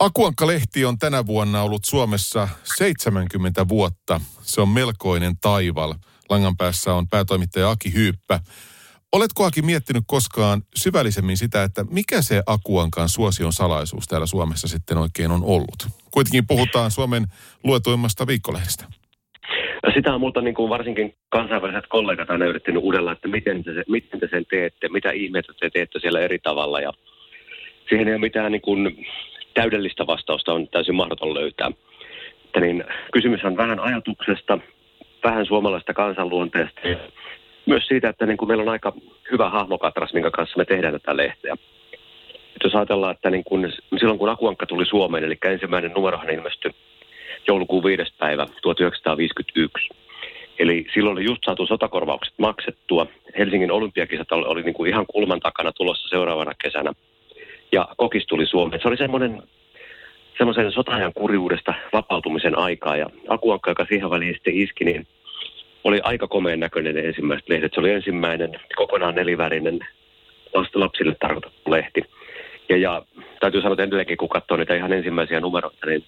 Akuankka-lehti on tänä vuonna ollut Suomessa 70 vuotta. Se on melkoinen taival. Langan päässä on päätoimittaja Aki Hyyppä. Oletko Aki miettinyt koskaan syvällisemmin sitä, että mikä se Akuankan suosion salaisuus täällä Suomessa sitten oikein on ollut? Kuitenkin puhutaan Suomen luetuimmasta viikkolehdestä. Ja sitä on multa niin kuin varsinkin kansainväliset kollegat aina yrittänyt uudella, että miten te, miten te sen teette, mitä ihmeitä te teette siellä eri tavalla. Ja siihen ei ole mitään niin kuin täydellistä vastausta, on täysin mahdoton löytää. Että niin, kysymys on vähän ajatuksesta, vähän suomalaista kansanluonteesta ja myös siitä, että niin kuin meillä on aika hyvä hahmokatras, minkä kanssa me tehdään tätä lehteä. Et jos ajatellaan, että niin kun, silloin kun Akuankka tuli Suomeen, eli ensimmäinen numerohan ilmestyi joulukuun 5. päivä 1951. Eli silloin oli just saatu sotakorvaukset maksettua. Helsingin olympiakisat oli, oli niin kuin ihan kulman takana tulossa seuraavana kesänä. Ja kokis tuli Suomeen. Se oli semmoinen semmoisen sotajan kurjuudesta vapautumisen aikaa. Ja Akuankka, joka siihen väliin sitten iski, niin oli aika komeen näköinen ne ensimmäiset lehdet. Se oli ensimmäinen kokonaan nelivärinen lapsille tarkoitettu lehti. Ja, ja täytyy sanoa, että edelleenkin kun katsoo niitä ihan ensimmäisiä numeroita, niin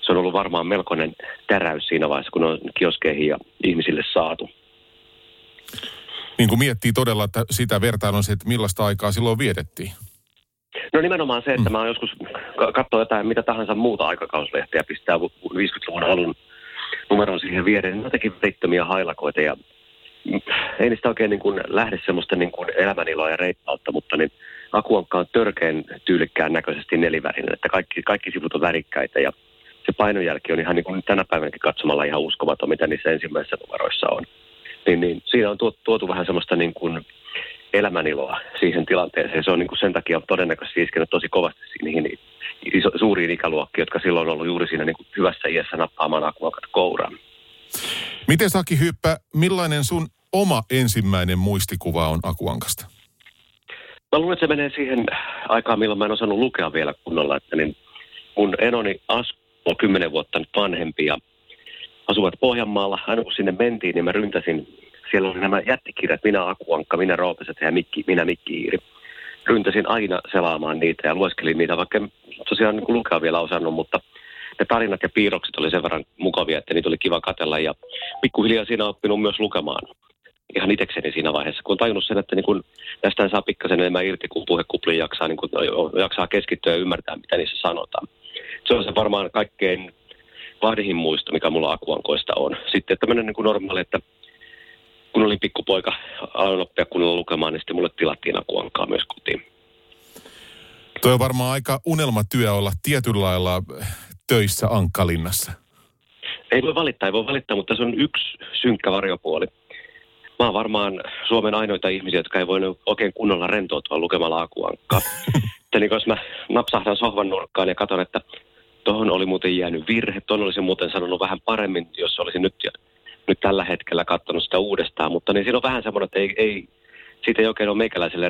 se on ollut varmaan melkoinen täräys siinä vaiheessa, kun on kioskeihin ja ihmisille saatu. Niin kuin miettii todella, että sitä vertailun se, että millaista aikaa silloin vietettiin. No nimenomaan se, että mm. mä oon joskus katsoa jotain mitä tahansa muuta aikakauslehtiä, pistää 50-luvun alun numeron siihen viereen, niin jotenkin veittömiä hailakoita ja ei niistä oikein niin kuin lähde semmoista niin kuin elämäniloa ja reippautta, mutta niin Akuankka on törkeän tyylikkään näköisesti nelivärinen, että kaikki, kaikki sivut on värikkäitä ja se painonjälki on ihan niin kuin tänä päivänäkin katsomalla ihan uskomaton, mitä niissä ensimmäisissä numeroissa on. Niin, niin siinä on tuotu, tuotu vähän semmoista niin kuin elämäniloa siihen tilanteeseen. Se on niin kuin sen takia todennäköisesti iskenyt tosi kovasti niihin iso, suuriin ikäluokkiin, jotka silloin on ollut juuri siinä niin kuin hyvässä iässä nappaamaan akuakat kouraan. Miten Saki Hyppä, millainen sun oma ensimmäinen muistikuva on Akuankasta? Mä luulen, että se menee siihen aikaan, milloin mä en osannut lukea vielä kunnolla. Että niin mun enoni Asku on kymmenen vuotta nyt vanhempi ja asuvat Pohjanmaalla. Aina kun sinne mentiin, niin mä ryntäsin siellä oli nämä jättikirjat, minä Akuankka, minä Roopeset ja Mikki, minä Mikki Iiri. Ryntäsin aina selaamaan niitä ja lueskelin niitä, vaikka tosiaan niin lukea vielä osannut, mutta ne tarinat ja piirrokset oli sen verran mukavia, että niitä oli kiva katella ja pikkuhiljaa siinä oppinut myös lukemaan ihan itsekseni siinä vaiheessa, kun on tajunnut sen, että niin kun tästä saa pikkasen enemmän irti, kun puhekuplin jaksaa, niin kun jaksaa keskittyä ja ymmärtää, mitä niissä sanotaan. Se on se varmaan kaikkein vahdihin muisto, mikä mulla akuankoista on. Sitten tämmöinen niin normaali, että kun olin pikkupoika, aloin oppia kunnolla lukemaan, niin sitten mulle tilattiin akuankaa myös kotiin. Tuo on varmaan aika unelmatyö olla tietyllä lailla töissä Ankkalinnassa. Ei voi valittaa, ei voi valittaa, mutta se on yksi synkkä varjopuoli. Mä oon varmaan Suomen ainoita ihmisiä, jotka ei voinut oikein kunnolla rentoutua lukemalla akuankkaa. että niin jos mä napsahdan sohvan nurkkaan ja katson, että tuohon oli muuten jäänyt virhe, tuon olisin muuten sanonut vähän paremmin, jos olisin nyt nyt tällä hetkellä katsonut sitä uudestaan, mutta niin siinä on vähän semmoinen, että ei, ei siitä ei oikein ole meikäläiselle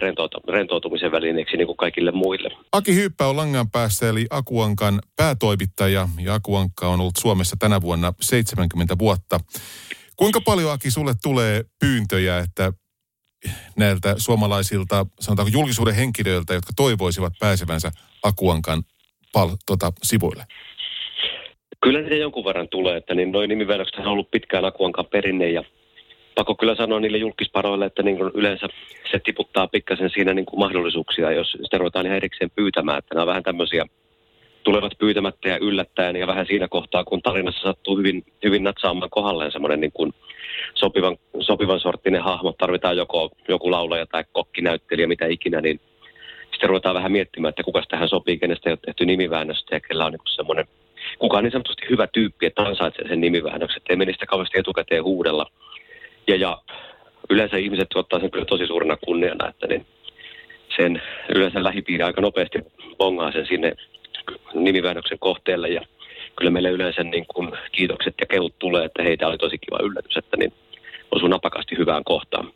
rentoutumisen välineeksi niin kuin kaikille muille. Aki Hyyppä on Langan päässä, eli Akuankan päätoimittaja, ja Akuankka on ollut Suomessa tänä vuonna 70 vuotta. Kuinka paljon, Aki, sulle tulee pyyntöjä, että näiltä suomalaisilta, sanotaanko julkisuuden henkilöiltä, jotka toivoisivat pääsevänsä Akuankan pal, tota, sivuille? Kyllä niitä jonkun verran tulee, että niin noin nimiväännökset on ollut pitkään Akuankan perinne ja pakko kyllä sanoa niille julkisparoille, että niin yleensä se tiputtaa pikkasen siinä niin kuin mahdollisuuksia, jos sitä ruvetaan ihan erikseen pyytämään, että nämä on vähän tämmöisiä tulevat pyytämättä ja yllättäen ja vähän siinä kohtaa, kun tarinassa sattuu hyvin, hyvin natsaamaan kohdalleen semmoinen niin kuin sopivan, sopivan sorttinen hahmo, tarvitaan joko joku laulaja tai kokkinäyttelijä, mitä ikinä, niin sitten ruvetaan vähän miettimään, että kuka tähän sopii, kenestä ei ole tehty nimiväännöstä ja kellä on niin semmoinen kuka on niin sanotusti hyvä tyyppi, että ansaitsee sen nimiväännöksen, ettei meni sitä kauheasti etukäteen huudella. Ja, ja yleensä ihmiset ottaa sen kyllä tosi suurena kunniana, että niin sen yleensä lähipiiri aika nopeasti bongaa sen sinne nimiväännöksen kohteelle ja kyllä meille yleensä niin kuin kiitokset ja kehut tulee, että heitä oli tosi kiva yllätys, että niin osui napakasti hyvään kohtaan.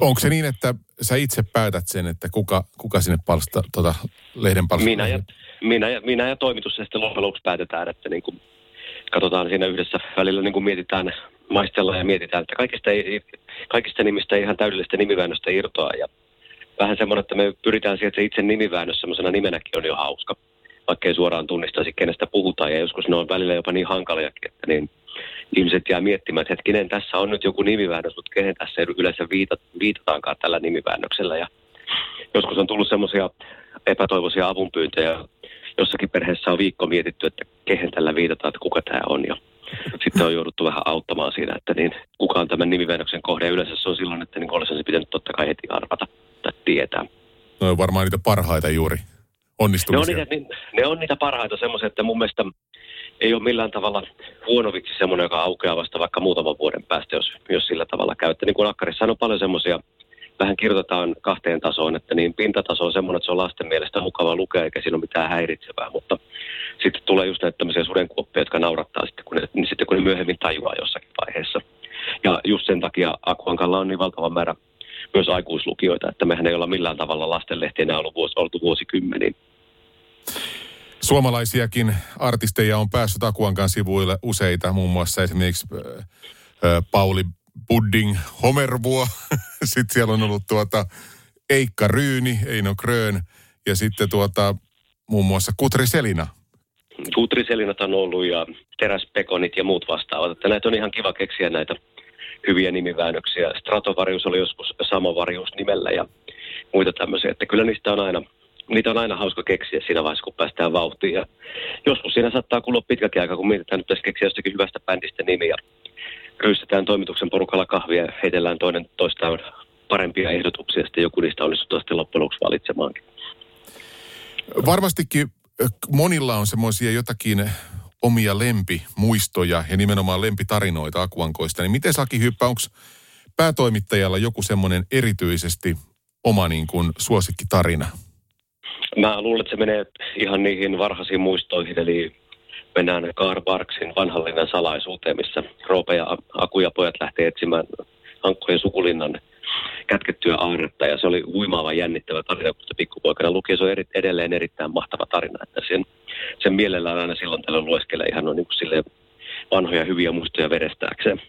Onko se niin, että sä itse päätät sen, että kuka, kuka sinne palsta, tota, lehden palsta? Minä ja, minä ja, minä ja toimitus ja sitten loppujen lopuksi päätetään, että niin kuin katsotaan siinä yhdessä välillä niin kuin mietitään, maistellaan ja mietitään, että kaikista, ei, kaikista nimistä ei ihan täydellistä nimiväännöstä irtoa ja vähän semmoinen, että me pyritään siihen, että se itse nimiväännös semmoisena nimenäkin on jo hauska. Vaikka ei suoraan tunnistaisi, kenestä puhutaan. Ja joskus ne on välillä jopa niin hankaliakin, että niin ihmiset jää miettimään, että hetkinen, tässä on nyt joku nimiväännös, mutta kenen tässä yleensä viitat, viitataankaan tällä nimiväännöksellä. Ja joskus on tullut semmoisia epätoivoisia avunpyyntöjä. Jossakin perheessä on viikko mietitty, että kehen tällä viitataan, että kuka tämä on. Ja sitten on jouduttu vähän auttamaan siinä, että niin, kuka on tämän nimiväännöksen kohde. Yleensä se on silloin, että niin olisi se pitänyt totta kai heti arvata tai tietää. No on varmaan niitä parhaita juuri onnistumisia. Ne on niitä, ne on niitä parhaita semmoisia, että mun mielestä ei ole millään tavalla huono vitsi semmoinen, joka aukeaa vasta vaikka muutaman vuoden päästä, jos, jos sillä tavalla käyttää. Niin kuin Akkarissa on paljon semmoisia, vähän kirjoitetaan kahteen tasoon, että niin pintataso on semmoinen, että se on lasten mielestä mukava lukea, eikä siinä ole mitään häiritsevää, mutta sitten tulee just näitä tämmöisiä sudenkuoppia, jotka naurattaa sitten, kun ne, niin sitten kun ne myöhemmin tajuaa jossakin vaiheessa. Ja just sen takia Akuankalla on niin valtava määrä myös aikuislukijoita, että mehän ei olla millään tavalla lastenlehti enää ollut vuosi, oltu vuosikymmeniin. Suomalaisiakin artisteja on päässyt Akuankan sivuille useita, muun muassa esimerkiksi Pauli Budding Homervuo. sitten siellä on ollut tuota Eikka Ryyni, Eino Krön ja sitten tuota muun muassa Kutri Selina. Kutri Selinat on ollut ja teräspekonit ja muut vastaavat. Että näitä on ihan kiva keksiä näitä hyviä nimiväännöksiä. Stratovarius oli joskus Samovarius nimellä ja muita tämmöisiä. Että kyllä niistä on aina, niitä on aina hauska keksiä siinä vaiheessa, kun päästään vauhtiin. Ja joskus siinä saattaa kulua pitkäkin aika, kun mietitään nyt tässä keksiä jostakin hyvästä bändistä nimiä. Ryystetään toimituksen porukalla kahvia ja heitellään toinen toistaan parempia ehdotuksia, sitten joku niistä onnistuu sitten loppujen lopuksi valitsemaankin. Varmastikin monilla on semmoisia jotakin omia lempimuistoja ja nimenomaan lempitarinoita akuankoista. Niin miten Saki Hyppä, onko päätoimittajalla joku semmoinen erityisesti oma niin kuin suosikkitarina? Mä luulen, että se menee ihan niihin varhaisiin muistoihin, eli mennään Karl Barksin vanhallinen salaisuuteen, missä Roope ja Aku ja pojat lähtee etsimään Ankkojen sukulinnan kätkettyä aarretta ja se oli uimaava jännittävä tarina, kun se pikkupoikana luki. Se on eri, edelleen erittäin mahtava tarina, että sen, sen mielellään aina silloin tällöin lueskelee ihan on niin sille vanhoja hyviä muistoja vedestääkseen.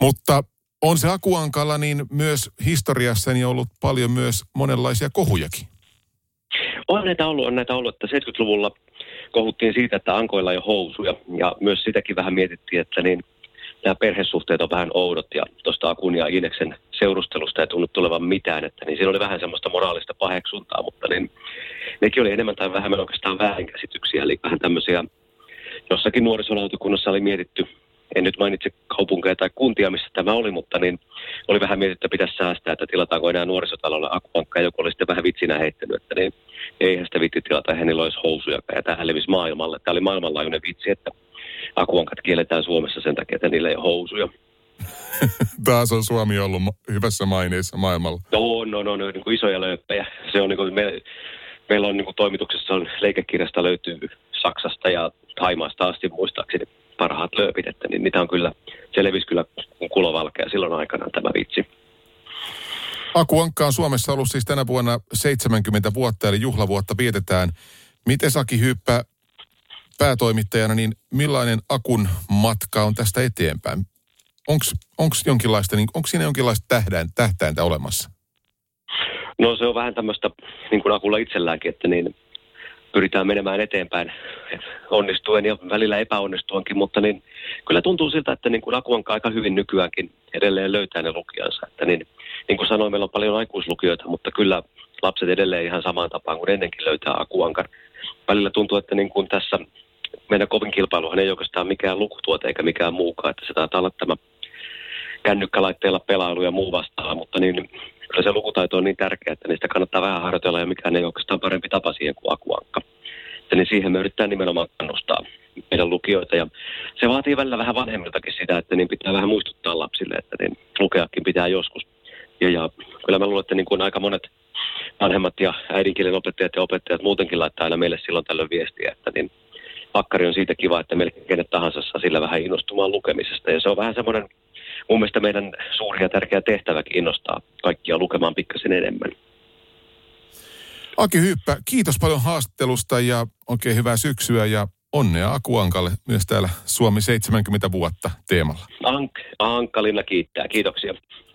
Mutta on se Akuankalla niin myös historiassani ollut paljon myös monenlaisia kohujakin. On näitä ollut, on näitä ollut, että 70-luvulla kohuttiin siitä, että Ankoilla ei ole housuja. Ja myös sitäkin vähän mietittiin, että niin – nämä perhesuhteet on vähän oudot ja tuosta Akun ja Ineksen seurustelusta ei tunnu tulevan mitään, että niin siinä oli vähän semmoista moraalista paheksuntaa, mutta niin, nekin oli enemmän tai vähemmän oikeastaan väärinkäsityksiä, eli vähän tämmöisiä, jossakin nuorisolautakunnassa oli mietitty, en nyt mainitse kaupunkeja tai kuntia, missä tämä oli, mutta niin oli vähän mietitty, että pitäisi säästää, että tilataanko enää nuorisotalolle akupankka, joku oli sitten vähän vitsinä heittänyt, että niin eihän sitä vitti tilata, eihän niillä olisi housuja, ja tähän levisi maailmalle. Tämä oli maailmanlaajuinen vitsi, että akuankat kielletään Suomessa sen takia, että niillä ei ole housuja. Taas on Suomi ollut hyvässä maineessa maailmalla. No, no, no, no niin kuin isoja löyppejä. Se on niin kuin, me, meillä on niin kuin toimituksessa on leikekirjasta löytyy Saksasta ja Taimaasta asti muistaakseni parhaat lööpit, että niin niitä on kyllä, se levisi kyllä kulovalkea silloin aikana tämä vitsi. Akuankka on Suomessa ollut siis tänä vuonna 70 vuotta, eli juhlavuotta vietetään. Miten Saki Hyyppä päätoimittajana, niin millainen Akun matka on tästä eteenpäin? Onko jonkinlaista, niin onko siinä jonkinlaista tähdään, tähtäintä olemassa? No se on vähän tämmöistä, niin kuin Akulla itselläänkin, että niin pyritään menemään eteenpäin onnistuen ja välillä epäonnistuankin, mutta niin kyllä tuntuu siltä, että niin kuin Aku on aika hyvin nykyäänkin edelleen löytää ne lukijansa. Että niin, niin kuin sanoin, meillä on paljon aikuislukijoita, mutta kyllä lapset edelleen ihan samaan tapaan kuin ennenkin löytää Akuankan. Välillä tuntuu, että niin kuin tässä meidän kovin kilpailuhan ei oikeastaan mikään lukutuote eikä mikään muukaan, että se taitaa olla tämä kännykkälaitteella pelailu ja muu vastaava, mutta niin kyllä se lukutaito on niin tärkeä, että niistä kannattaa vähän harjoitella ja mikään ei oikeastaan parempi tapa siihen kuin akuankka. Että niin siihen me yritetään nimenomaan kannustaa meidän lukijoita ja se vaatii välillä vähän vanhemmiltakin sitä, että niin pitää vähän muistuttaa lapsille, että niin lukeakin pitää joskus. Ja, ja kyllä mä luulen, että niin kuin aika monet vanhemmat ja äidinkielen opettajat ja opettajat muutenkin laittaa aina meille silloin tällöin viestiä, että niin pakkari on siitä kiva, että melkein kenet tahansa saa sillä vähän innostumaan lukemisesta. Ja se on vähän semmoinen mun mielestä meidän suuri ja tärkeä tehtäväkin innostaa kaikkia lukemaan pikkasen enemmän. Aki Hyyppä, kiitos paljon haastattelusta ja oikein hyvää syksyä ja onnea Akuankalle myös täällä Suomi 70 vuotta teemalla. Ank, Ankkalinna kiittää, kiitoksia.